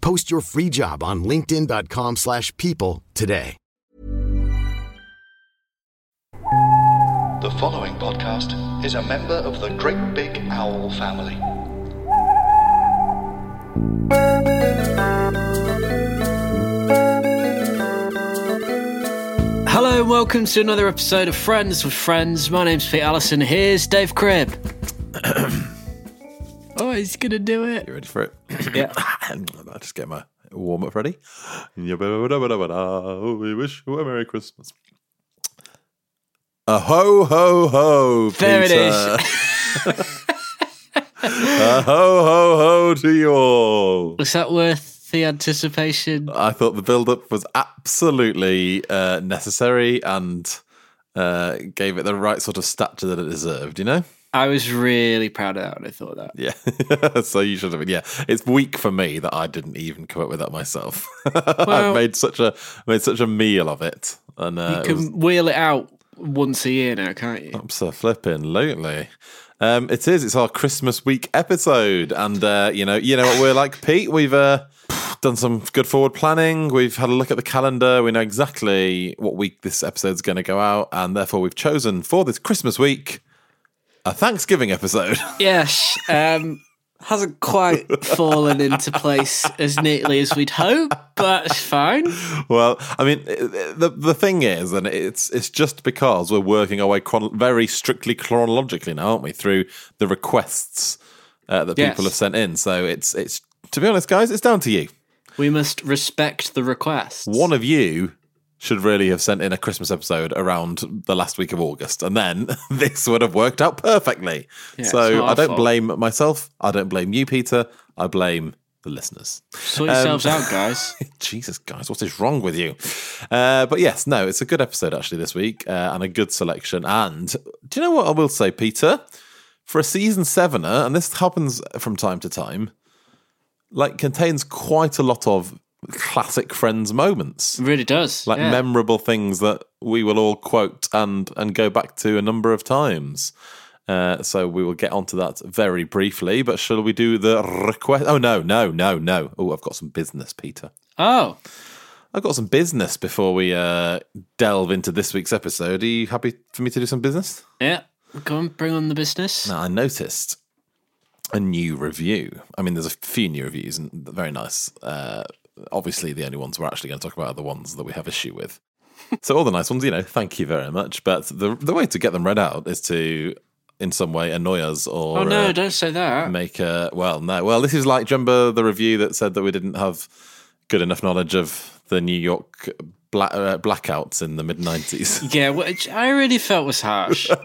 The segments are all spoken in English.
Post your free job on linkedin.com/people slash people today. The following podcast is a member of the Great Big Owl family. Hello and welcome to another episode of Friends with Friends. My name's Pete Allison. Here's Dave Cribb. oh, he's gonna do it. You ready for it? Yeah. I'll just get my warm up ready. We wish you a Merry Christmas. A ho ho ho. There it Peter. a ho ho ho to you all. Was that worth the anticipation? I thought the build up was absolutely uh, necessary and uh, gave it the right sort of stature that it deserved, you know? I was really proud of that when I thought that. Yeah. so you should have been. Yeah. It's weak for me that I didn't even come up with that myself. I Well- made such a made such a meal of it. And uh, You it was can wheel it out once a year now, can't you? so flipping lately. Um, it is. It's our Christmas week episode, and uh, you know, you know what we're like, Pete. We've uh, done some good forward planning. We've had a look at the calendar. We know exactly what week this episode's going to go out, and therefore we've chosen for this Christmas week a Thanksgiving episode. Yes. Um, hasn't quite fallen into place as neatly as we'd hope, but it's fine. well, I mean, the the thing is, and it's it's just because we're working our way chron- very strictly chronologically now, aren't we? Through the requests uh, that people Yes. have sent in. So it's it's to be honest, guys, it's down to you. We must respect the requests. One of you should really have sent in a Christmas episode around the last week of August, and then this would have worked out perfectly. Yeah, so I don't fault. blame myself. I don't blame you, Peter. I blame the listeners. Sort yourselves Um, out, guys. Jesus, guys, what is wrong with you? Uh, but yes, no, it's a good episode actually this week, uh, and a good selection. And do you know what I will say, Peter? For a season sevener, and this happens from time to time, like contains quite a lot of classic Friends moments It really does. like yeah. memorable things that we will all quote and and go back to a number of times. Uh, so we will get onto that very briefly. But shall we do the request? Oh no, no, no, no! Oh, I've got some business, Peter. Oh, I've got some business before we uh, delve into this week's episode. Are you happy for me to do some business? yeah. Go on, bring on the business. Now, I noticed a new review. I mean, there's a few new reviews and very nice. Uh, obviously, the only ones we're actually going to talk about are the ones that we have issue with. so, all the nice ones, you know, thank you very much. But the the way to get them read out is to, in some way, annoy us or Oh no, uh, don't say that. make a. Well, no. Well, this is like, remember the review that said that we didn't have good enough knowledge of the New York black, uh, blackouts in the mid 90s? Yeah, which I really felt was harsh.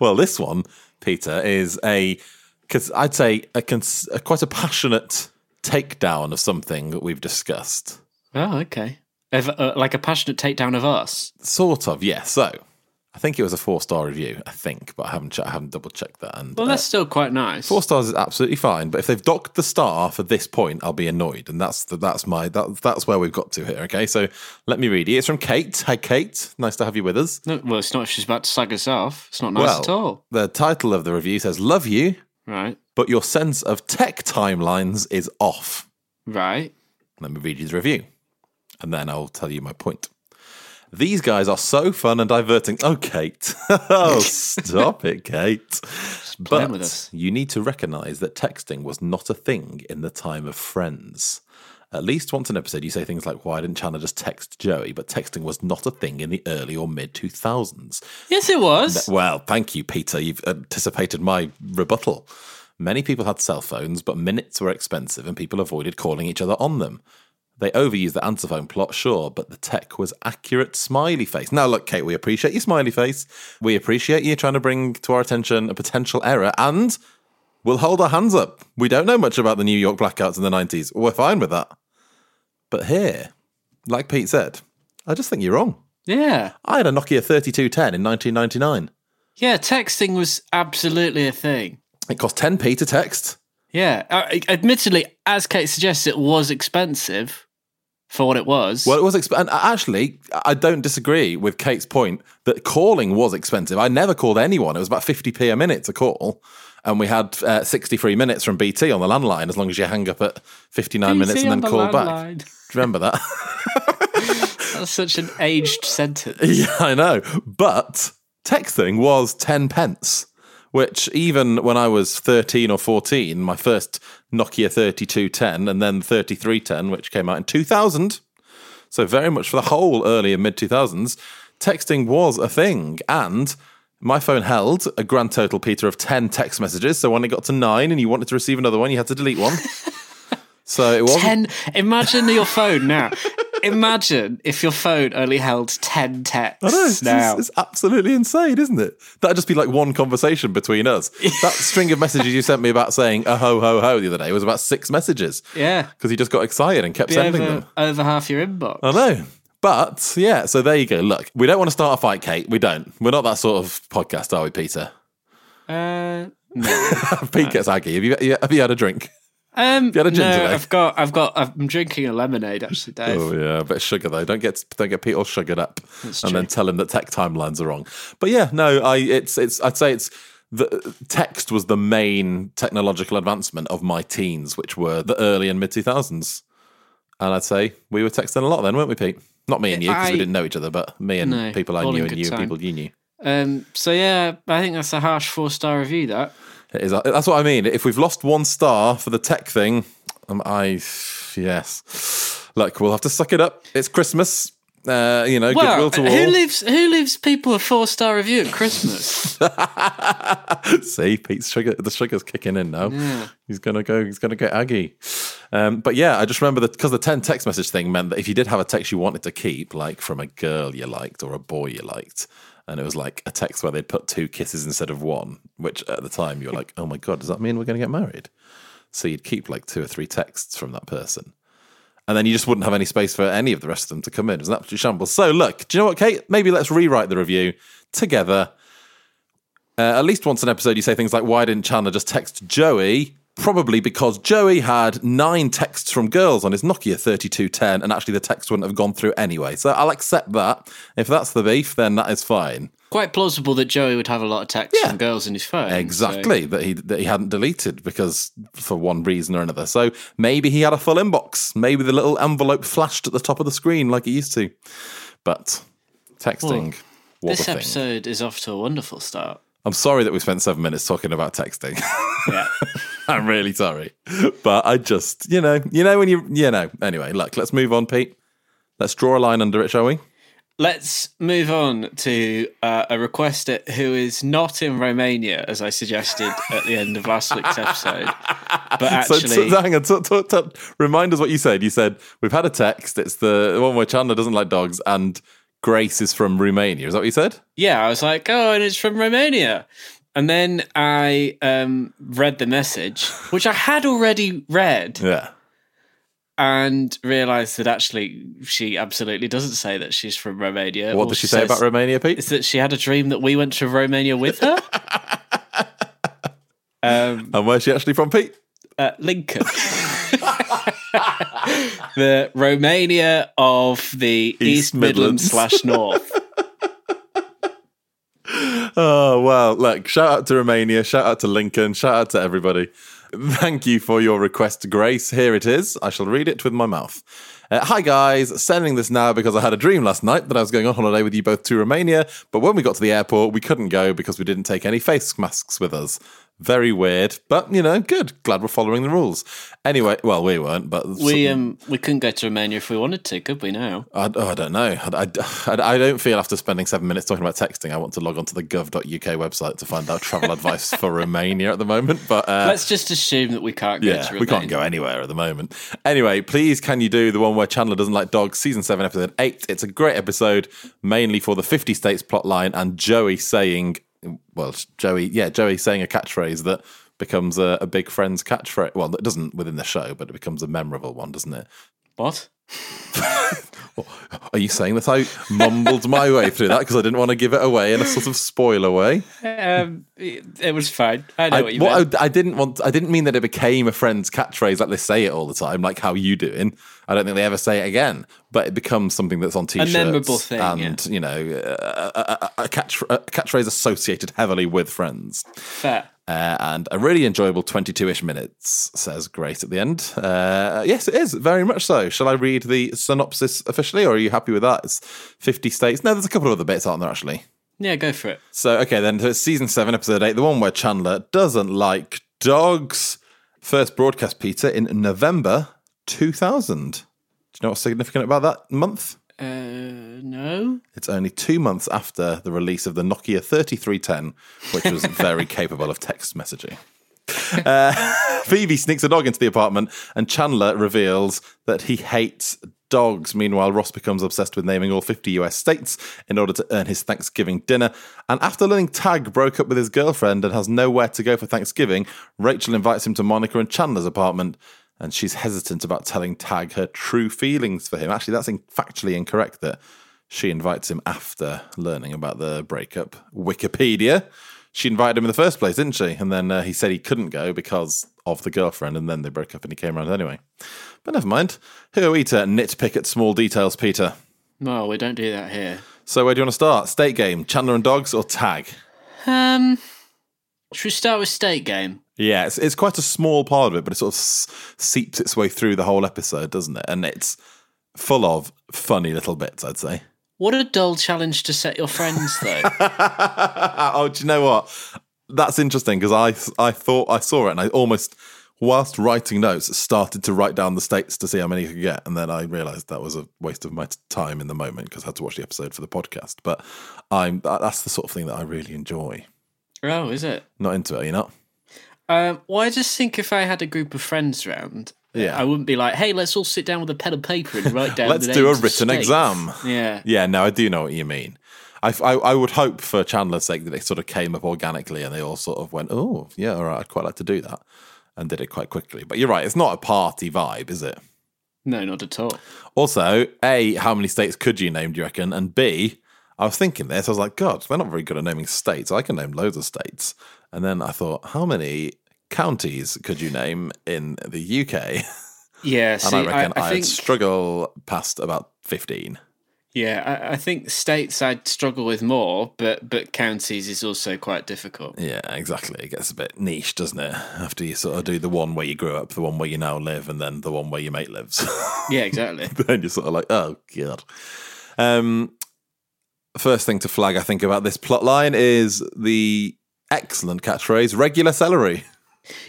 Well, this one, Peter, is a because I'd say a, cons- a quite a passionate takedown of something that we've discussed. oh, okay. If, uh, like a passionate takedown of us. Sort of, yeah. So I think it was a four star review. I think, but I haven't che- I haven't double checked that. And Well, uh, that's still quite nice. four stars is absolutely fine. But if they've docked the star for this point, I'll be annoyed, and that's the, that's my that, that's where we've got to here. Okay, so let me read it. It's from Kate. Hi, Kate. Nice to have you with us. No, well, it's not she's about to slag us off. It's not nice well, at all. the title of the review says "Love you." Right, But your sense of tech timelines is off. right. Let me read you the review, and then I'll tell you my point. These guys are so fun and diverting. Oh, Kate. oh, stop it, Kate. But with us. you need to recognize that texting was not a thing in the time of friends. At least once an episode, you say things like, Why didn't Chandler just text Joey? But texting was not a thing in the early or mid 2000s. Yes, it was. Well, thank you, Peter. You've anticipated my rebuttal. Many people had cell phones, but minutes were expensive and people avoided calling each other on them. They overused the answer phone plot, sure, but the tech was accurate smiley face. Now, look, Kate, we appreciate your smiley face. We appreciate you trying to bring to our attention a potential error, and we'll hold our hands up. We don't know much about the New York blackouts in the 90s. We're fine with that. But here, like Pete said, I just think you're wrong. Yeah. I had a Nokia 3210 in 1999. Yeah, texting was absolutely a thing. It cost 10p to text. Yeah. Uh, admittedly, as Kate suggests, it was expensive for what it was. Well, it was exp- and actually, I don't disagree with Kate's point that calling was expensive. I never called anyone. It was about 50p a minute to call. And we had uh, 63 minutes from BT on the landline as long as you hang up at 59 minutes and then the call back. landline. Do you remember that? That's such an aged sentence. yeah, I know. But texting was 10 pence, which even when I was 13 or 14, my first Nokia 3210 and then 3310, which came out in 2000, so very much for the whole early and mid 2000s, texting was a thing. And my phone held a grand total, Peter, of 10 text messages. So when it got to nine and you wanted to receive another one, you had to delete one. so it was Ten. Imagine your phone now. Imagine if your phone only held ten texts I know, it's, now. it's, it's absolutely insane, isn't it? That'd just be like one conversation between us. that string of messages you sent me about saying a ho ho ho the other day was about six messages. yeah, Because you just got excited and kept be sending over, them. over half your inbox. I know. But yeah, so there you go. Look, we don't want to start a fight, Kate. We don't. We're not that sort of podcast, are we, Peter? Uh, no. Pete gets aggy. Have you, have you had a drink? Um, you had a gin no, today? I've got, I've got, I'm drinking a lemonade actually, Dave. Oh yeah, a bit of sugar though. Don't get don't get Pete all sugared up, That's and true. then tell him that tech timelines are wrong. But yeah, no, I it's it's I'd say it's the text was the main technological advancement of my teens, which were the early and mid two thousands. And I'd say we were texting a lot then, weren't we, Pete? Not me and you because we didn't know each other, but me and No, people I knew and you, and time. people you knew. Um, so yeah, I think that's a harsh four star review. That It is, that's what I mean. If we've lost one star for the tech thing, um, I yes. Look, we'll have to suck it up. It's Christmas. Uh, you know, well, goodwill to who all. leaves who leaves people a four star review at Christmas? See, Pete's sugar, the sugar's kicking in now. He's gonna go. He's gonna get aggy. Um, but yeah, I just remember that because the ten text message thing meant that if you did have a text you wanted to keep, like from a girl you liked or a boy you liked, and it was like a text where they'd put two kisses instead of one, which at the time you were like, oh my god, does that mean we're gonna get married? So you'd keep like two or three texts from that person. And then you just wouldn't have any space for any of the rest of them to come in. It was an absolute shambles. So look, do you know what, Kate? Maybe let's rewrite the review together. Uh, at least once an episode, you say things like, "Why didn't Chandler just text Joey?" Probably because Joey had nine texts from girls on his Nokia 3210, and actually the text wouldn't have gone through anyway. So I'll accept that. If that's the beef, then that is fine. Quite plausible that Joey would have a lot of texts Yeah. from girls in his phone. so- Exactly that he that he hadn't deleted because for one reason or another. So maybe he had a full inbox. Maybe the little envelope flashed at the top of the screen like it used to. But texting was This episode is off to a wonderful start. I'm sorry that we spent seven minutes talking about texting. Yeah. I'm really sorry, but I just, you know, you know when you, you know. Anyway, look, let's move on, Pete. Let's draw a line under it, shall we? Let's move on to uh, a requester who is not in Romania, as I suggested at the end of last week's episode, but So, actually, so hang on, t- t- t- remind us what you said. You said we've had a text. It's the one where Chandler doesn't like dogs, and Grace is from Romania. Is that what you said? yeah, I was like, oh, and it's from Romania. And then I um, read the message, which I had already read, Yeah. and realised that actually she absolutely doesn't say that she's from Romania. What All does she say about Romania, Pete? Is that she had a dream that we went to Romania with her? um, And where's she actually from, Pete? uh, Lincoln. the Romania of the East, Midlands. Midlands slash North. Oh, well, look, shout out to Romania, shout out to Lincoln, shout out to everybody. Thank you for your request, Grace. Here it is. I shall read it with my mouth. Uh, hi, guys. Sending this now because I had a dream last night that I was going on holiday with you both to Romania, but when we got to the airport, we couldn't go because we didn't take any face masks with us. Very weird, but you know, good. Glad we're following the rules. Anyway, well, we weren't, but We um we couldn't go to Romania if we wanted to, could we? Now I, oh, I don't know. I, I, I don't feel after spending seven minutes talking about texting, I want to log onto the gov.uk website to find out travel advice for Romania at the moment. But uh, let's just assume that we can't go. yeah, we can't go anywhere at the moment. Anyway, please can you do the one where Chandler doesn't like dogs, season seven, episode eight? It's a great episode, mainly for the 50 states plot line and Joey saying, well, Joey, yeah, Joey saying a catchphrase that becomes a, a big friend's catchphrase. Well, it doesn't within the show, but it becomes a memorable one, doesn't it? What? Are you saying that I mumbled my way through that because I didn't want to give it away in a sort of spoiler way? Um, it, was fine. I know I, what you what. I, I didn't want. I didn't mean that it became a friend's catchphrase like they say it all the time, like "How you doing?" I don't think they ever say it again, but it becomes something that's on t-shirts memorable thing, and you know, a, a, a, catch, a catchphrase associated heavily with friends. Fair. Uh, and a really enjoyable 22-ish minutes says great at the end uh, yes it is very much so shall i read the synopsis officially or are you happy with that it's 50 states no there's a couple of other bits aren't there actually Yeah, go for it. so okay, then so it's season seven, episode eight, the one where Chandler doesn't like dogs. First broadcast, Peter, in November two thousand. Do you know what's significant about that month? Uh, no. It's only two months after the release of the Nokia 3310, which was very capable of text messaging. Uh, Phoebe sneaks a dog into the apartment, and Chandler reveals that he hates dogs. Meanwhile, Ross becomes obsessed with naming all 50 US states in order to earn his Thanksgiving dinner. And after learning Tag broke up with his girlfriend and has nowhere to go for Thanksgiving, Rachel invites him to Monica and Chandler's apartment. And she's hesitant about telling Tag her true feelings for him. Actually, that's in- factually incorrect that she invites him after learning about the breakup. Wikipedia. She invited him in the first place, didn't she? And then uh, he said he couldn't go because of the girlfriend, and then they broke up and he came around anyway. But never mind. Who are we to nitpick at small details, Peter? No, we don't do that here. So where do you want to start? State game, Chandler and Dogs, or Tag? Um, should we start with state game? Yeah, it's, it's quite a small part of it, but it sort of s- seeps its way through the whole episode, doesn't it? And it's full of funny little bits, I'd say. What a dull challenge to set your friends, though. oh, do you know what? That's interesting because I I thought I saw it and I almost, whilst writing notes, started to write down the states to see how many I could get, and then I realised that was a waste of my time in the moment because I had to watch the episode for the podcast. But I'm that- that's the sort of thing that I really enjoy. Oh, is it? Not into it, are you not? Um, well, I just think if I had a group of friends around, Yeah. I wouldn't be like, "Hey, let's all sit down with a pen and paper and write down." Let's do a written states." exam. Yeah, Yeah, no, I do know what you mean. I, I, I would hope for Chandler's sake that it sort of came up organically and they all sort of went, oh, yeah, all right, I'd quite like to do that. And did it quite quickly. But you're right, it's not a party vibe, is it? no, not at all. Also, A, how many states could you name, do you reckon? And B, I was thinking this, I was like, God, they're not very good at naming states. I can name loads of states. And then I thought, how many counties could you name in the UK? Yeah, And I reckon I, I'd think struggle past about 15. yeah, I, I think states I'd struggle with more, but but counties is also quite difficult. Yeah, exactly. It gets a bit niche, doesn't it? After you sort of do the one where you grew up, the one where you now live, and then the one where your mate lives. Yeah, exactly. then you're sort of like, oh god. Um, first thing to flag, I think, about this plot line is the excellent catchphrase "regular celery."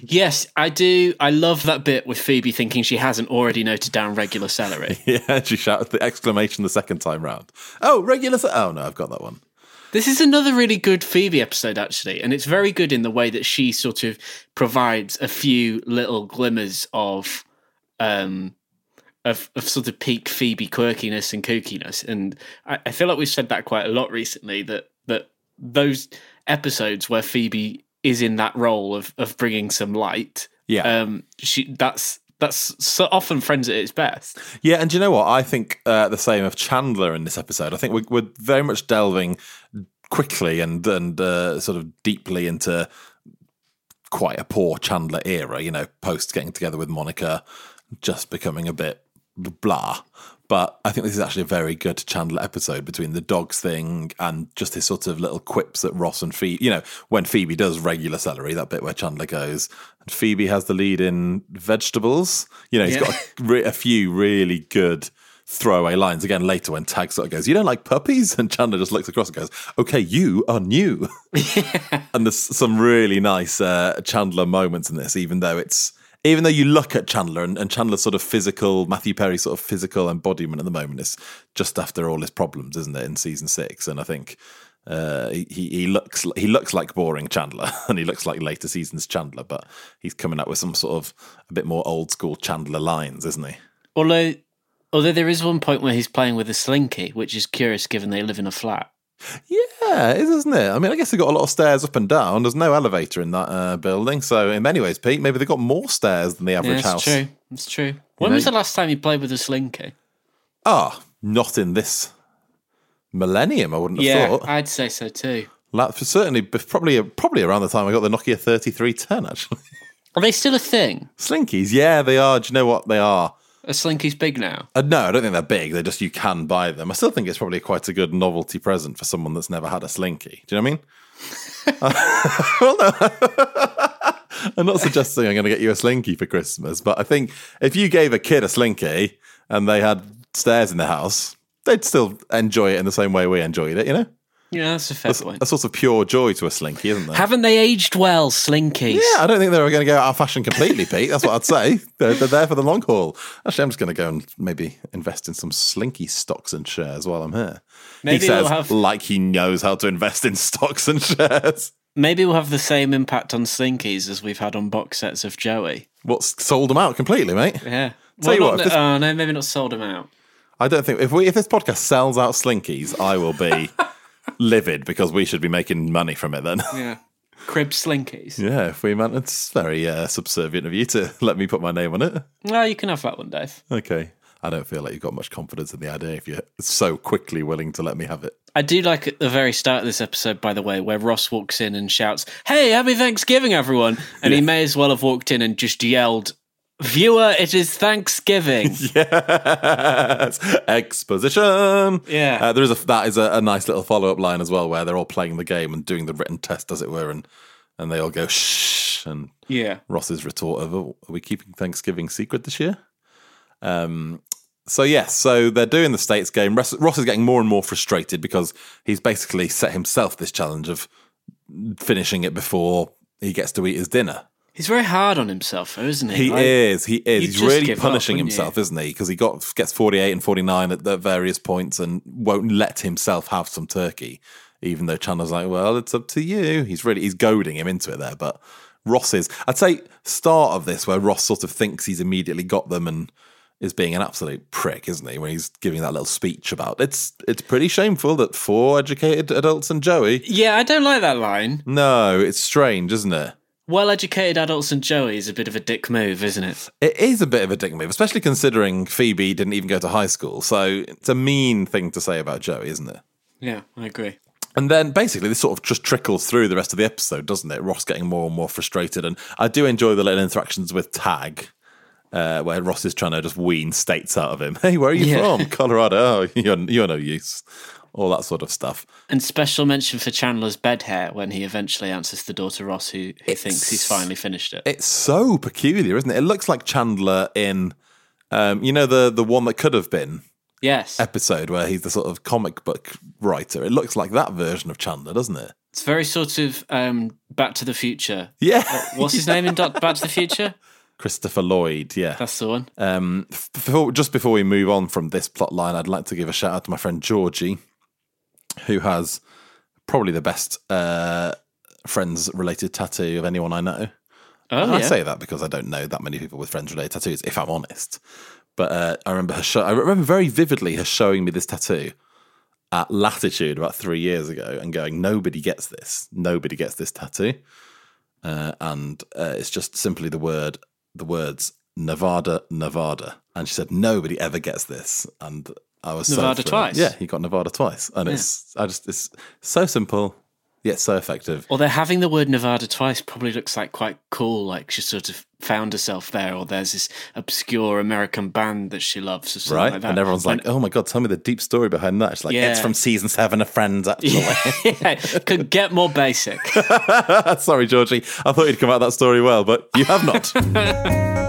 yes, I do. I love that bit with Phoebe thinking she hasn't already noted down regular celery. yeah, she shouted the exclamation the second time round. Oh, regular. Ce- oh no, I've got that one. This is another really good Phoebe episode, actually, and it's very good in the way that she sort of provides a few little glimmers of, um, of, of sort of peak Phoebe quirkiness and kookiness, and I, I feel like we've said that quite a lot recently. That that those episodes where Phoebe is in that role of of bringing some light, Yeah. um, she that's that's so often friends at its best. Yeah, and do you know what? I think uh, the same of Chandler in this episode. I think we're, we're very much delving quickly and and uh, sort of deeply into quite a poor Chandler era. You know, post getting together with Monica, just becoming a bit blah. But I think this is actually a very good Chandler episode between the dogs thing and just his sort of little quips at Ross and Phoebe. You know, when Phoebe does regular celery, that bit where Chandler goes, and Phoebe has the lead in vegetables. You know, he's Yeah. got a, a few really good throwaway lines again later when Tag sort of goes, "You don't like puppies," and Chandler just looks across and goes, "Okay, you are new." and there's some really nice uh, Chandler moments in this, even though it's even though you look at Chandler and, and Chandler's sort of physical, Matthew Perry sort of physical embodiment at the moment is just after all his problems, isn't it? In season six, and I think uh, he he looks he looks like boring Chandler, and he looks like later seasons Chandler, but he's coming up with some sort of a bit more old school Chandler lines, isn't he? Although, although there is one point where he's playing with a slinky, which is curious given they live in a flat. Yeah, it is, isn't it? I mean, I guess they've got a lot of stairs up and down. There's no elevator in that uh, building, so in many ways, Pete, maybe they've got more stairs than the Yeah, average it's house. true. It's true. When know- was the last time you played with a slinky? Ah, not in this millennium. I wouldn't have yeah, thought. I'd say so too. Like, for certainly, probably probably around the time I got the Nokia 3310. Actually, Are they still a thing? Slinkies, yeah, they are. Do you know what they are? A slinky's big now. Uh, no, I don't think they're big. They're just you can buy them. I still think it's probably quite a good novelty present for someone that's never had a slinky. Do you know what I mean? well, no. I'm not suggesting I'm going to get you a slinky for Christmas, but I think if you gave a kid a slinky and they had stairs in the house, they'd still enjoy it in the same way we enjoyed it. You know, Yeah, that's a fair That's point. a sort of pure joy to a slinky, isn't there? Haven't they aged well, slinkies? Yeah, I don't think they're going to go out of fashion completely, Pete. That's what I'd say. They're, they're there for the long haul. Actually, I'm just going to go and maybe invest in some Slinky stocks and shares while I'm here. Maybe he says, we'll have- like he knows how to invest in stocks and shares. Maybe we'll have the same impact on slinkies as we've had on box sets of Joey. What's sold them out completely, mate? Yeah. Tell you what, this- oh no, maybe not sold them out. I don't think if we if this podcast sells out Slinkies, I will be livid because we should be making money from it then. Yeah. Crib slinkies. yeah, if we man, it's very uh, subservient of you to let me put my name on it. Well, you can have that one, Dave. Okay. I don't feel like you've got much confidence in the idea if you're so quickly willing to let me have it. I do like at the very start of this episode, by the way, where Ross walks in and shouts, Hey, happy Thanksgiving, everyone. And he may as well have walked in and just yelled, Viewer, it is Thanksgiving. Yes, exposition. Yeah. uh, there is a that is a, a nice little follow up line as well, where they're all playing the game and doing the written test, as it were, and and they all go shh, and yeah. Ross's retort of, oh, "Are we keeping Thanksgiving secret this year?" Um. So yes, so they're doing the states game. Ross, Ross is getting more and more frustrated because he's basically set himself this challenge of finishing it before he gets to eat his dinner. He's very hard on himself, though, isn't he? He Like, is. He is. He's really up, punishing you? himself, isn't he? Because he got gets forty eight and forty nine at the various points and won't let himself have some turkey, even though Chandler's like, "Well, it's up to you." He's really he's goading him into it there, but Ross is. I'd say start of this where Ross sort of thinks he's immediately got them and is being an absolute prick, isn't he? When he's giving that little speech about it's it's pretty shameful that four educated adults and Joey. Yeah, I don't like that line. No, it's strange, isn't it? Well educated adults and Joey is a bit of a dick move, isn't it? It is a bit of a dick move, especially considering Phoebe didn't even go to high school. So it's a mean thing to say about Joey, isn't it? Yeah, I agree. And then basically this sort of just trickles through the rest of the episode, doesn't it? Ross getting more and more frustrated. And I do enjoy the little interactions with Tag, uh, where Ross is trying to just wean states out of him. Hey, where are you Yeah. from? Colorado. Oh, you're, you're no use. All that sort of stuff. And special mention for Chandler's bed hair when he eventually answers the door to Ross, who, who thinks he's finally finished it. It's so peculiar, isn't it? It looks like Chandler in, um, you know, the the one that could have been yes. episode where he's the sort of comic book writer. It looks like that version of Chandler, doesn't it? It's very sort of um, Back to the Future. Yeah. What's his name in Back to the Future? Christopher Lloyd, yeah. That's the one. Um, before, just before we move on from this plot line, I'd like to give a shout out to my friend Georgie, who has probably the best uh, friends related tattoo of anyone I know. Oh, yeah. I say that because I don't know that many people with friends related tattoos, if I'm honest. But uh, I remember her show, I remember very vividly her showing me this tattoo at Latitude about three years ago and going, nobody gets this. Nobody gets this tattoo. Uh, and uh, it's just simply the word, the words Nevada, Nevada. And she said, nobody ever gets this. And I was Nevada thrilled. twice? Yeah, he got Nevada twice. And it's, I just, it's so simple, yet so effective. Although having the word Nevada twice probably looks like quite cool, like she sort of found herself there, or there's this obscure American band that she loves, or something right? like that. and everyone's like, "Oh my god, tell me the deep story behind that." She's like, Yeah. "It's from season seven of Friends." Actually, yeah, could get more basic. sorry, Georgie, I thought you'd come out that story well, but you have not.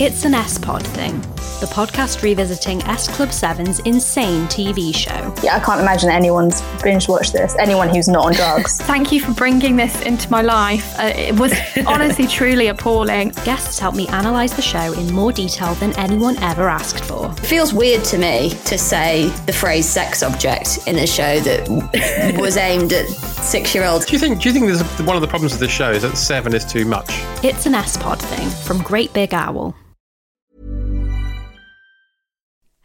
It's an S Pod thing, the podcast revisiting S Club 7's insane TV show. Yeah, I can't imagine anyone's binge watched this. Anyone who's not on drugs. Thank you for bringing this into my life. Uh, it was honestly, truly appalling. Guests helped me analyse the show in more detail than anyone ever asked for. It feels weird to me to say the phrase sex object in a show that was aimed at six year olds. Do you think? Do you think there's one of the problems with the show is that seven is too much? It's an S Pod thing from Great Big Owl.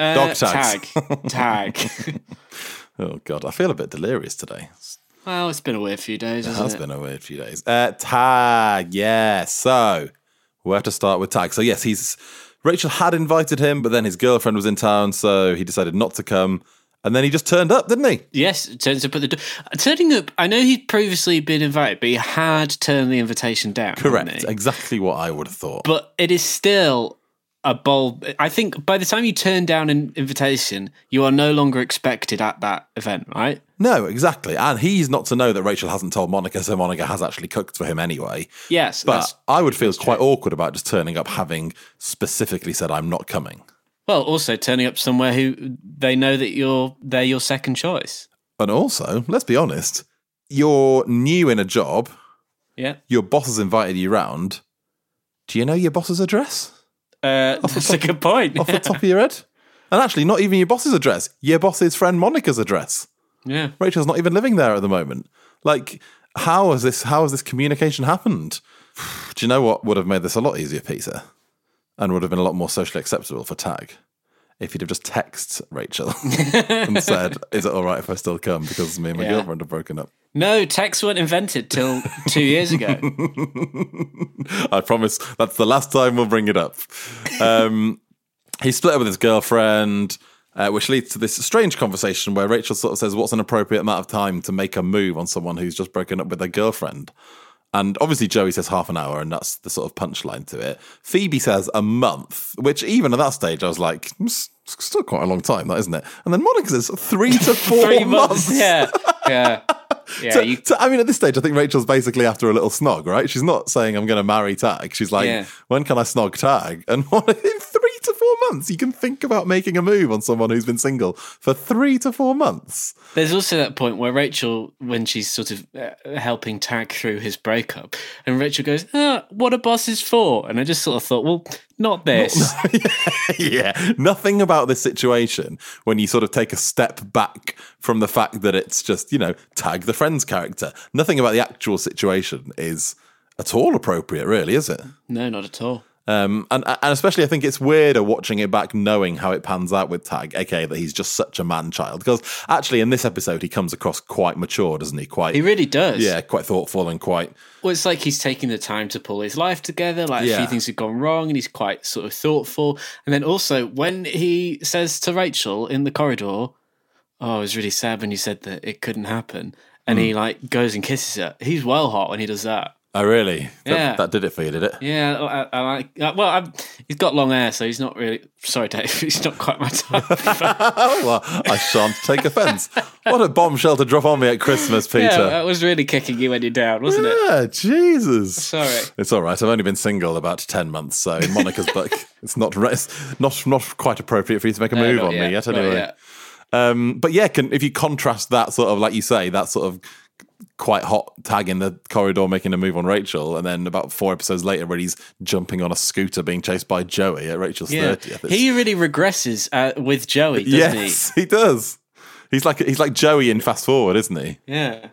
Uh, Dog tags. Tag. Tag. Oh god, I feel a bit delirious today. well, it's been a weird few days, It hasn't it? been a weird few days. Uh, tag, yeah. So we have to start with tag. So yes, he's Rachel had invited him, but then his girlfriend was in town, so he decided not to come. And then he just turned up, didn't he? Yes, turns up at the door. Turning up, I know he'd previously been invited, but he had turned the invitation down. Correct. Exactly what I would have thought. But it is still a bold. I think by the time you turn down an invitation, you are no longer expected at that event, right? No, exactly. And he's not to know that Rachel hasn't told Monica, so Monica has actually cooked for him anyway. Yes, But I would feel quite awkward about just turning up having specifically said I'm not coming. Well, also turning up somewhere who they know that you're they're your second choice. And also, let's be honest, you're new in a job, Yeah. your boss has invited you round. Do you know your boss's address? Uh, that's a good point. Off the top of your head? And actually, not even your boss's address, your boss's friend Monica's address. Yeah. Rachel's not even living there at the moment. Like, how has this how has this communication happened? Do you know what would have made this a lot easier, Peter? And would have been a lot more socially acceptable for Tag? If you'd have just texted Rachel and said, Is it all right if I still come? Because me and my Yeah. girlfriend have broken up. No, texts weren't invented till two years ago. I promise that's the last time we'll bring it up. Um, he split up with his girlfriend, uh, which leads to this strange conversation where Rachel sort of says, What's an appropriate amount of time to make a move on someone who's just broken up with their girlfriend? And obviously, Joey says half an hour, and that's the sort of punchline to it. Phoebe says a month, which even at that stage, I was like, hmm, "It's still quite a long time, that isn't it? And then Monica says three to four Three months. months. Yeah. Yeah. Yeah. So- you, so, I mean, at this stage, I think Rachel's basically after a little snog, right? She's not saying I'm going to marry Tag. She's like, Yeah. when can I snog Tag? And three to four months. You can think about making a move on someone who's been single for three to four months. There's also that point where Rachel, when she's sort of uh, helping Tag through his breakup, and Rachel goes, ah, "What boss is for?" And I just sort of thought, well, not this. yeah, nothing about this situation when you sort of take a step back from the fact that it's just, you know, tag the friend's character. Nothing about the actual situation is at all appropriate, really, is it? No, not at all. Um, and, and especially, I think it's weirder watching it back, knowing how it pans out with Tag, aka that he's just such a man child. Because actually, in this episode, he comes across quite mature, doesn't he? Quite, He really does. yeah, quite thoughtful and quite Well, it's like he's taking the time to pull his life together. Like a few things have gone wrong, and he's quite sort of thoughtful. And then also when he says to Rachel in the corridor, "Oh, I was really sad when you said that it couldn't happen," and he like goes and kisses her. He's well hot when he does that. Oh, really? That, Yeah. that did it for you, did it? Yeah, I, I like. uh, Well, I'm, he's got long hair, so he's not really. Sorry, Dave. He's not quite my type. well, I shan't take offence. What a bombshell to drop on me at Christmas, Peter. Yeah, that was really kicking you when you're down, wasn't it? Yeah, Jesus. Sorry. It's all right. I've only been single about 10 months, so in Monica's book, it's not it's not not quite appropriate for you to make a move on yet, me yet, anyway. yet. Um, but yeah, can, if you contrast that sort of, like you say, that sort of quite hot tag in the corridor making a move on Rachel, and then about four episodes later, where he's jumping on a scooter being chased by Joey at Rachel's Yeah, 30th. it's- he really regresses uh, with Joey, doesn't yes, he? does. He's like he's like Joey in Fast Forward, isn't he? he? Yeah.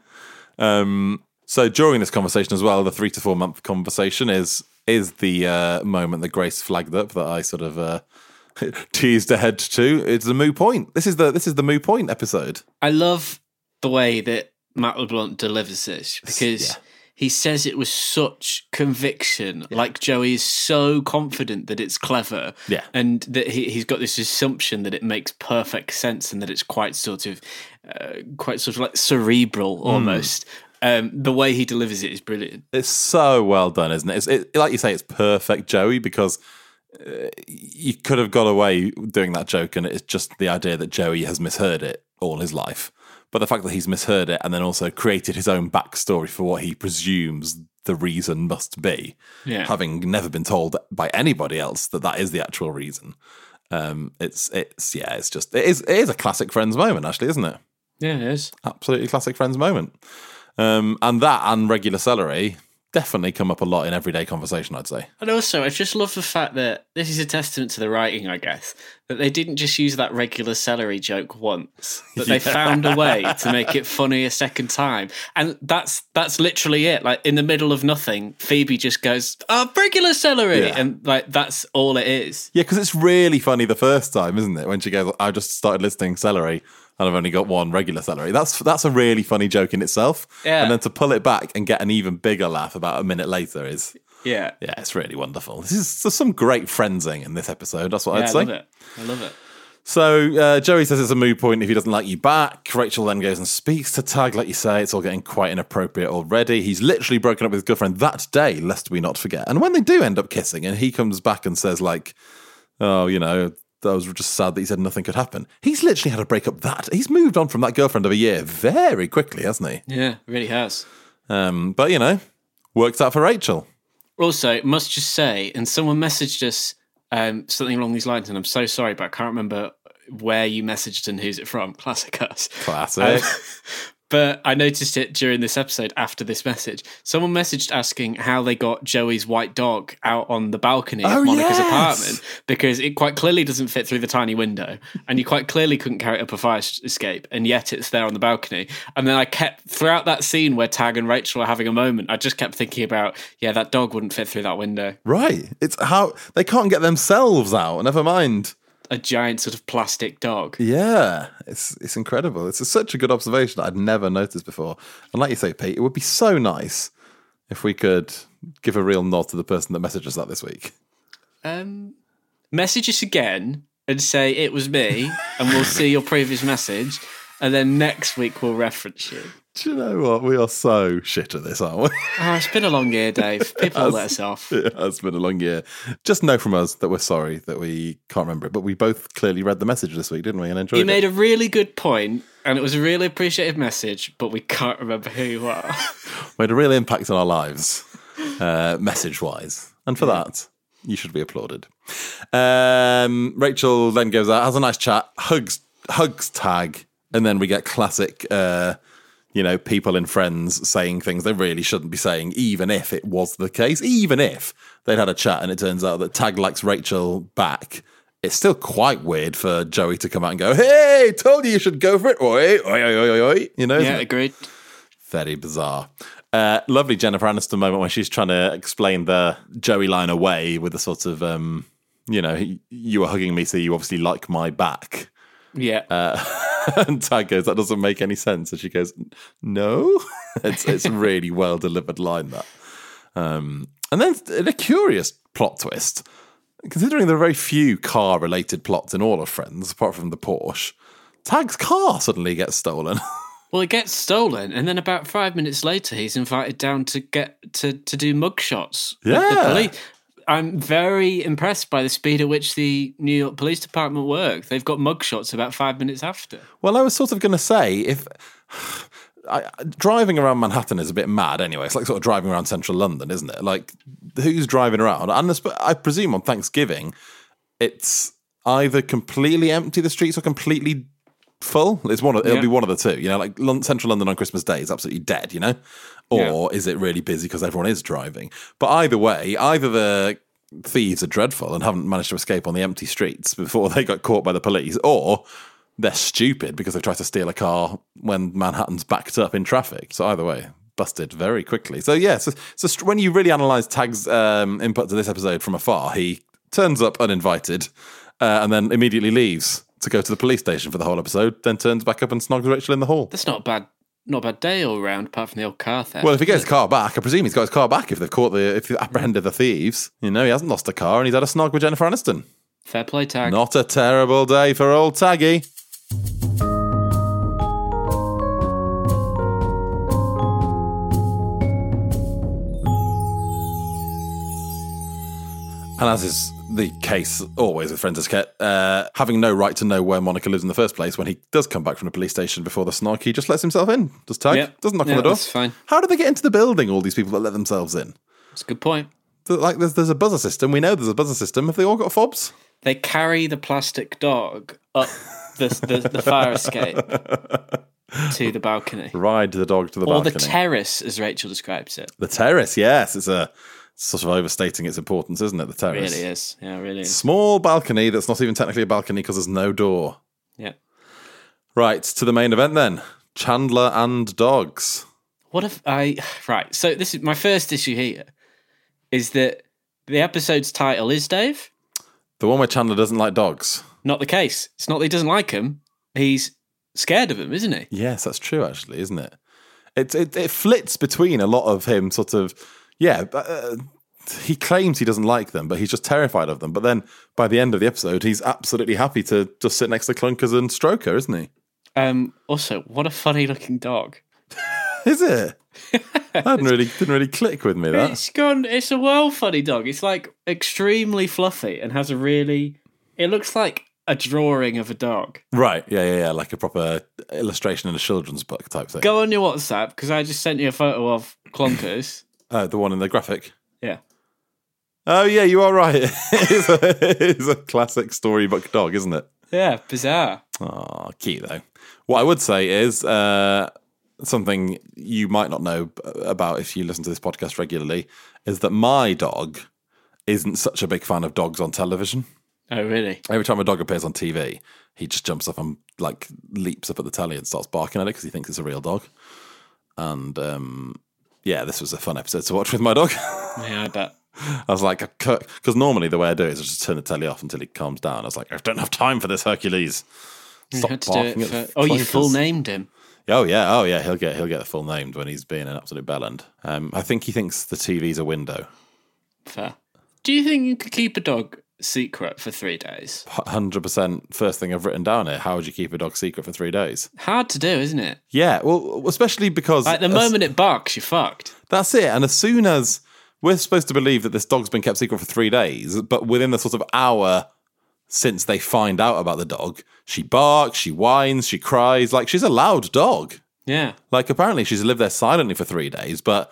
Um, so during this conversation as well, the three to four month conversation is is the uh, moment that Grace flagged up that I sort of uh, teased ahead to. It's the moo point. This is the this is the moo point episode. I love the way that Matt LeBlanc delivers this because he says it with such conviction. Like Joey is so confident that it's clever. Yeah. And that he, he's got this assumption that it makes perfect sense and that it's quite sort of, uh, quite sort of like cerebral almost. Um, the way he delivers it is brilliant. It's so well done, isn't it? It's it, like you say, it's perfect, Joey, because uh, you could have got away doing that joke, and it's just the idea that Joey has misheard it all his life. But the fact that he's misheard it and then also created his own backstory for what he presumes the reason must be, Yeah. having never been told by anybody else that that is the actual reason. Um, it's it's yeah, it's just it is it is a classic Friends moment, actually, isn't it? Yeah, it is. Absolutely classic Friends moment. Um, and that and regular celery definitely come up a lot in everyday conversation, I'd say. And also, I just love the fact that this is a testament to the writing, I guess, that they didn't just use that regular celery joke once, that they Yeah. found a way to make it funny a second time. And that's that's literally it. Like in the middle of nothing, Phoebe just goes, "Oh, regular celery," Yeah. and like that's all it is. Yeah, because it's really funny the first time, isn't it? When she goes, I just started listing celery and I've only got one regular celery. That's that's a really funny joke in itself. Yeah. And then to pull it back and get an even bigger laugh about a minute later is Yeah, yeah, it's really wonderful. This is there's some great friendsing in this episode. That's what yeah I'd say. I love it. I love it. So uh, Joey says it's a moo point if he doesn't like you back. Rachel then goes and speaks to Tag, like you say. It's all getting quite inappropriate already. He's literally broken up with his girlfriend that day, lest we not forget. And when they do end up kissing, and he comes back and says, like, oh, you know, I was just sad that he said nothing could happen. He's literally had a breakup that. He's moved on from that girlfriend of a year very quickly, hasn't he? Yeah, really has. Um, but, you know, worked out for Rachel. Also, must just say, and someone messaged us um, something along these lines, and I'm so sorry, but I can't remember where you messaged and who's it from. Classic us. Classic. Um, but I noticed it during this episode after this message. Someone messaged asking how they got Joey's white dog out on the balcony Oh, of Monica's yes. apartment because it quite clearly doesn't fit through the tiny window, and you quite clearly couldn't carry it up a fire escape, and yet it's there on the balcony. And then I kept throughout that scene where Tag and Rachel are having a moment. I just kept thinking about, yeah, that dog wouldn't fit through that window. Right. It's how they can't get themselves out, never mind. A giant sort of plastic dog. Yeah, it's it's incredible. It's such a good observation that I'd never noticed before. And like you say, Pete, it would be so nice if we could give a real nod to the person that messaged us that this week. Um, message us again and say it was me, and we'll see your previous message, and then next week we'll reference you. Do you know what? We are so shit at this, aren't we? Oh, it's been a long year, Dave. People has- let us off. It has been a long year. Just know from us that we're sorry that we can't remember it, but we both clearly read the message this week, didn't we? And enjoyed You it. made a really good point, and it was a really appreciated message, but we can't remember who you are. made a real impact on our lives, uh, message wise. And for that, You should be applauded. Um, Rachel then goes out, has a nice chat, hugs hugs Tag, and then we get classic, uh, you know, people and friends saying things they really shouldn't be saying, even if it was the case, even if they'd had a chat and it turns out that Tag likes Rachel back. It's still quite weird for Joey to come out and go, "Hey, told you you should go for it." Oi, oi, oi, oi, oi. You know, Yeah, it? agreed. Very bizarre. Uh, lovely Jennifer Aniston moment when she's trying to explain the Joey line away with a sort of, um, you know, you were hugging me, so you obviously like my back. Yeah. Uh, and Tag goes, that doesn't make any sense. And she goes, no. it's it's a really well delivered line that. Um, and then in a curious plot twist, considering there are very few car related plots in all of Friends, apart from the Porsche, Tag's car suddenly gets stolen. Well, it gets stolen, and then about five minutes later, he's invited down to get to to do mugshots. with the Yeah. police. I'm very impressed by the speed at which the New York Police Department work. They've got mugshots about five minutes after. Well, I was sort of going to say if I, driving around Manhattan is a bit mad anyway. It's like sort of driving around central London, isn't it? Like who's driving around? And I- presume on Thanksgiving, it's either completely empty the streets or completely full. It's one. Of, it'll Yeah. be one of the two. You know, like central London on Christmas Day is absolutely dead. You know, or is it really busy because everyone is driving? But either way, either the thieves are dreadful and haven't managed to escape on the empty streets before they got caught by the police, or they're stupid because they tried to steal a car when Manhattan's backed up in traffic. So either way, busted very quickly. So yeah, so, so when you really analyze Tag's um, input to this episode from afar, he turns up uninvited uh, and then immediately leaves to go to the police station for the whole episode. Then turns back up and snogs Rachel in the hall. That's not a bad, not a bad day all round, apart from the old car theft. Well, if he gets his car back, I presume he's got his car back if they've caught the if they've apprehended the thieves. You know, he hasn't lost a car and he's had a snog with Jennifer Aniston. fair play tag. Not a terrible day for old Taggy. And as is the case always with Friends Ket, uh, having no right to know where Monica lives in the first place, when he does come back from the police station before the snark, he just lets himself in. Does Tag? Yeah. Doesn't knock Yeah, on the door. that's fine. How do they get into the building, all these people that let themselves in? That's a good point. Like, there's, there's a buzzer system. We know there's a buzzer system. Have they all got fobs? They carry the plastic dog up the the, the fire escape to the balcony, Ride the dog to the or balcony. Or the terrace, as Rachel describes it. The terrace, yes. It's a sort of overstating its importance, isn't it? The terrace. Really is. Yeah, it really is. Small balcony that's not even technically a balcony because there's no door. Yeah. Right, to the main event then. Chandler and dogs. What if I right? So this is my first issue here. Is that the episode's title is Dave? The one where Chandler doesn't like dogs. Not the case. It's not that he doesn't like him. He's scared of him, isn't he? Yes, that's true, actually, isn't it? It it, it flits between a lot of him sort of, yeah, uh, he claims he doesn't like them, but he's just terrified of them. But then by the end of the episode, he's absolutely happy to just sit next to Clunkers and Stroker, isn't he? Um. Also, what a funny looking dog. Is it? that didn't really didn't really click with me. That It's gone. It's a well funny dog. It's like extremely fluffy and has a really. It looks like a drawing of a dog. right? Yeah, yeah, yeah, like a proper illustration in a children's book type thing. Go on your WhatsApp because I just sent you a photo of Clonkers. Oh, the one in the graphic. yeah. Oh yeah, you are right. it's, a, it's a classic storybook dog, isn't it? Yeah. Bizarre. Oh, cute though. What I would say is uh, something you might not know about if you listen to this podcast regularly is that my dog isn't such a big fan of dogs on television. Oh really? Every time a dog appears on TV, he just jumps up and like leaps up at the telly and starts barking at it because he thinks it's a real dog. And um, yeah, this was a fun episode to watch with my dog. Yeah, I bet. I was like, because normally the way I do it is I just turn the telly off until he calms down. I was like, I don't have time for this Hercules. You Stop had to do barking it at for, oh, you full named him. Oh yeah, oh yeah, he'll get he'll get the full named when he's being an absolute bellend. Um, I think he thinks the TV's a window. Fair. Do you think you could keep a dog secret for three days? Hundred percent. First thing I've written down here. How would you keep a dog secret for three days? Hard to do, isn't it? Yeah, well, especially because Like the as- moment it barks, you're fucked. that's it. And as soon as we're supposed to believe that this dog's been kept secret for three days, but within the sort of hour since they find out about the dog, she barks, she whines, she cries. Like she's a loud dog. Yeah. Like apparently she's lived there silently for three days, but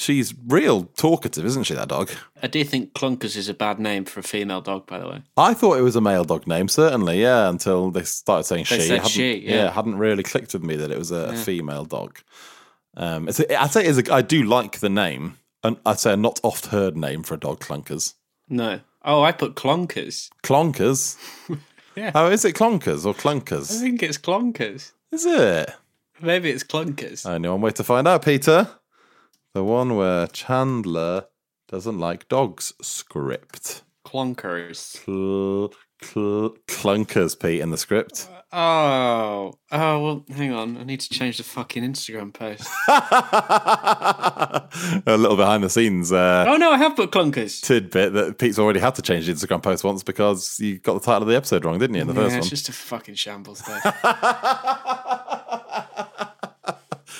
She's real talkative, isn't she? That dog. I do think Clunkers is a bad name for a female dog, by the way. I thought it was a male dog name, certainly, yeah, until they started saying They she. said she, yeah. it hadn't really clicked with me that it was a, a Yeah. female dog. Um, it's a, I'd say it's a, I do like the name, and I'd say a not oft heard name for a dog, Clunkers. No. Oh, I put Clonkers. Clonkers? Yeah. Oh, is it Clonkers or Clunkers? I think it's Clonkers. Is it? Maybe it's Clunkers. Only one way to find out, Peter. The one where Chandler doesn't like dogs script. Clonkers. Cl- cl- clunkers, Pete, in the script. Oh. Oh, well, hang on. I need to change the fucking Instagram post. a little behind the scenes uh, oh, no, I have put Clunkers. tidbit that Pete's already had to change the Instagram post once because you got the title of the episode wrong, didn't you, in the yeah, first it's one? just a fucking shambles there.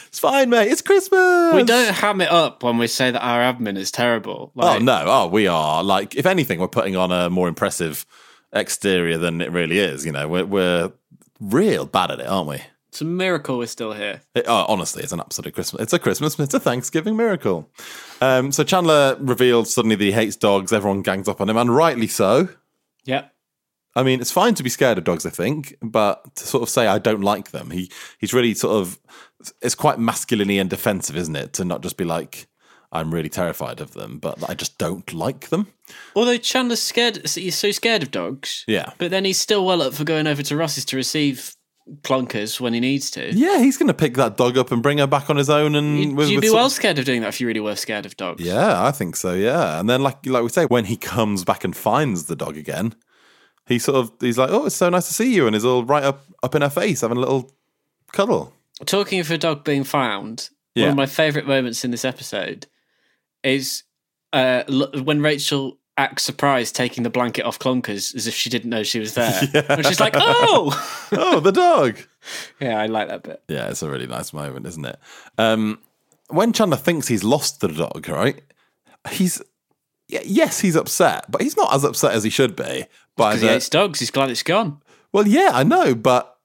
It's fine, mate. It's Christmas. we don't ham it up when we say that our admin is terrible. oh no! Oh, we are like, if anything, we're putting on a more impressive exterior than it really is. You know, we're we're real bad at it, aren't we? It's a miracle we're still here. It, oh, honestly, it's an absolute Christmas. It's a Christmas. It's a Thanksgiving miracle. Um, so Chandler revealed suddenly that he hates dogs. Everyone gangs up on him, and rightly so. Yep. I mean, it's fine to be scared of dogs, I think, but to sort of say I don't like them, he he's really sort of it's quite masculinely and defensive, isn't it? To not just be like I'm really terrified of them, but I just don't like them. Although Chandler's scared, he's so scared of dogs. Yeah. But then he's still well up for going over to Ross's to receive clunkers when he needs to. Yeah, he's going to pick that dog up and bring her back on his own. And You'd, with- you'd be well of- scared of doing that if you really were scared of dogs. Yeah, I think so. Yeah, and then like like we say, when he comes back and finds the dog again, he sort of he's like, "Oh, it's so nice to see you," and is all right up up in her face, having a little cuddle. Talking of a dog being found, one of my favourite moments in this episode is uh, when Rachel acts surprised taking the blanket off Clunkers as if she didn't know she was there. And she's like, oh! oh, the dog. Yeah, I like that bit. Yeah, it's a really nice moment, isn't it? Um, when Chandler thinks he's lost the dog, right? He's yes, he's upset, but he's not as upset as he should be. By Because he hates dogs. He's glad it's gone. well, yeah, I know, but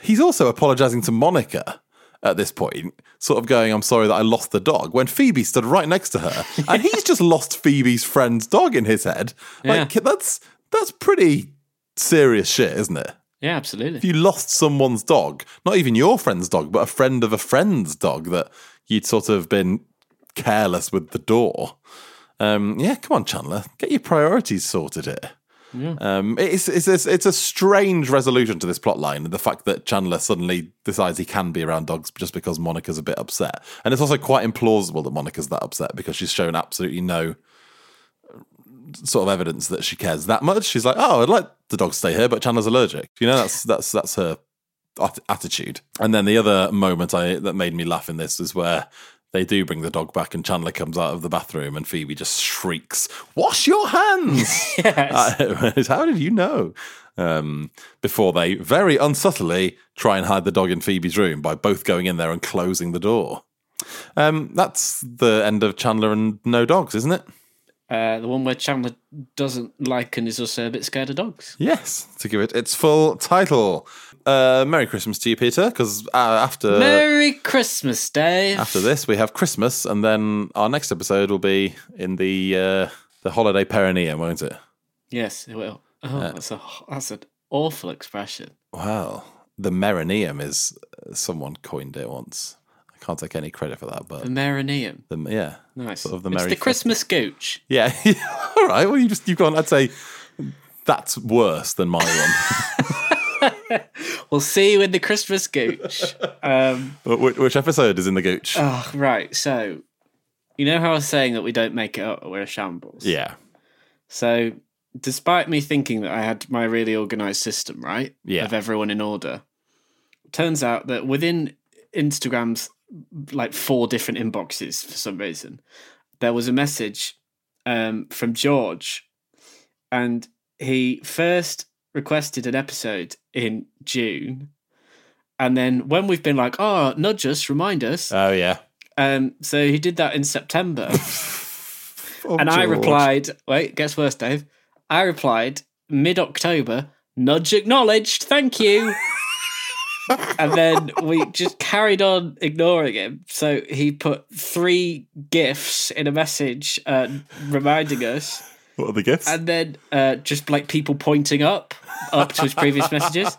he's also apologizing to Monica at this point, sort of going, "I'm sorry that I lost the dog." When Phoebe stood right next to her, and he's just lost Phoebe's friend's dog in his head. Like that's that's pretty serious shit, isn't it? Yeah, absolutely. If you lost someone's dog, not even your friend's dog, but a friend of a friend's dog that you'd sort of been careless with the door. Um, yeah, come on, Chandler, get your priorities sorted here. Yeah. Um, it's, it's, it's, it's a strange resolution to this plot line, the fact that Chandler suddenly decides he can be around dogs just because Monica's a bit upset. And it's also quite implausible that Monica's that upset because she's shown absolutely no sort of evidence that she cares that much. She's like, "Oh, I'd like the dog to stay here, but Chandler's allergic." You know, that's that's that's her attitude. And then the other moment I that made me laugh in this is where they do bring the dog back, and Chandler comes out of the bathroom, and Phoebe just shrieks, "Wash your hands!" yes. How did you know? Um, before they very unsubtly try and hide the dog in Phoebe's room by both going in there and closing the door. Um, that's the end of Chandler and no dogs, isn't it? Uh, the one where Chandler doesn't like and is also a bit scared of dogs. Yes, to give it its full title. Uh, Merry Christmas to you, Peter, because uh, after Merry Christmas, Dave. after this we have Christmas, and then our next episode will be in the uh, the holiday perineum, won't it? Yes, it will. Oh, that's a that's an awful expression. Well, the Merineum is uh, someone coined it once. I can't take any credit for that, but The Merineum. the, yeah, Nice. sort of the it's the Christmas gooch. Yeah, all right. Well, you just you've gone. I'd say that's worse than my one. We'll see you in the Christmas gooch. Um, which, which episode is in the gooch? oh, right. So, you know how I was saying that we don't make it up, we're a shambles. yeah, So, despite me thinking that I had my really organized system, right? Yeah. Of everyone in order, turns out that within Instagram's like four different inboxes for some reason, there was a message um, from George, and he first requested an episode in June. And then when we've been like, oh, nudge us, remind us. Oh yeah. Um, so he did that in September. Oh, and I George. replied, wait, guess worse, Dave. I replied mid October, nudge acknowledged, thank you. and then we just carried on ignoring him. So he put three gifts in a message uh, reminding us. What are the gifts? And then uh, just like people pointing up, up to his previous messages.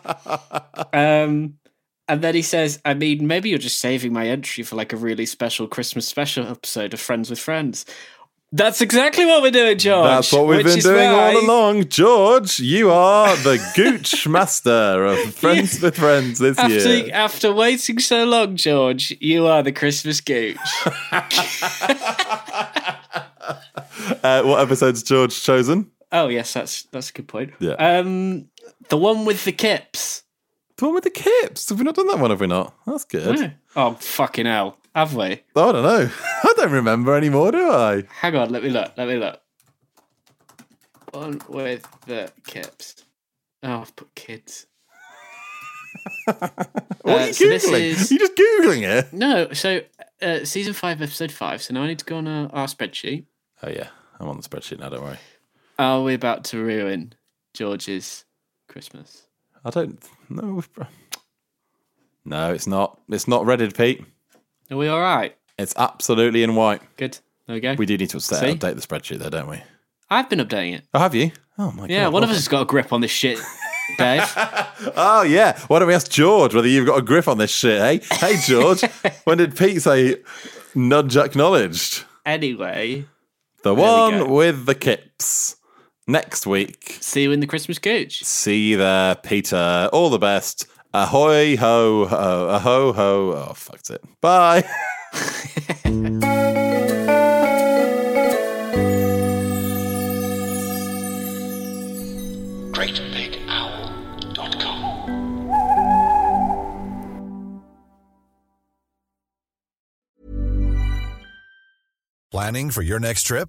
Um, and then he says, I mean, maybe you're just saving my entry for like a really special Christmas special episode of Friends with Friends. That's exactly what we're doing, George. That's what we've been doing all along. George, you are the gooch master of Friends with Friends this After, year. after waiting so long, George, you are the Christmas gooch. Uh, what episode's George chosen? Oh yes, that's that's a good point. Yeah. Um, the one with the kips. The one with the kips. Have we not done that one, have we not? That's good. Yeah. Oh fucking hell, have we? Oh, I don't know. I don't remember anymore, do I? Hang on, let me look. Let me look. One with the kips. Oh, I've put kids. What Uh, are you so Googling? is- Are you just Googling it? No, so uh, season five, episode five. So now I need to go on our, our spreadsheet. Oh, yeah. I'm on the spreadsheet now, don't worry. Are we about to ruin George's Christmas? I don't know. No, it's not. It's not redded, Pete. Are we all right? It's absolutely in white. Good. There we go. We do need to update, update the spreadsheet, though, don't we? I've been updating it. Oh, have you? Oh, my yeah, God. Yeah, one of us has got a grip on this shit, Dave. Oh yeah. Why don't we ask George whether you've got a grip on this shit, eh? Hey George, when did Pete say nudge acknowledged? anyway, The one with the kips. Next week. see you in the Christmas gooch. See you there, Peter. All the best. Ahoy ho ho aho ho. Oh fucked it. Bye. GreatBigOwl.com. Planning for your next trip?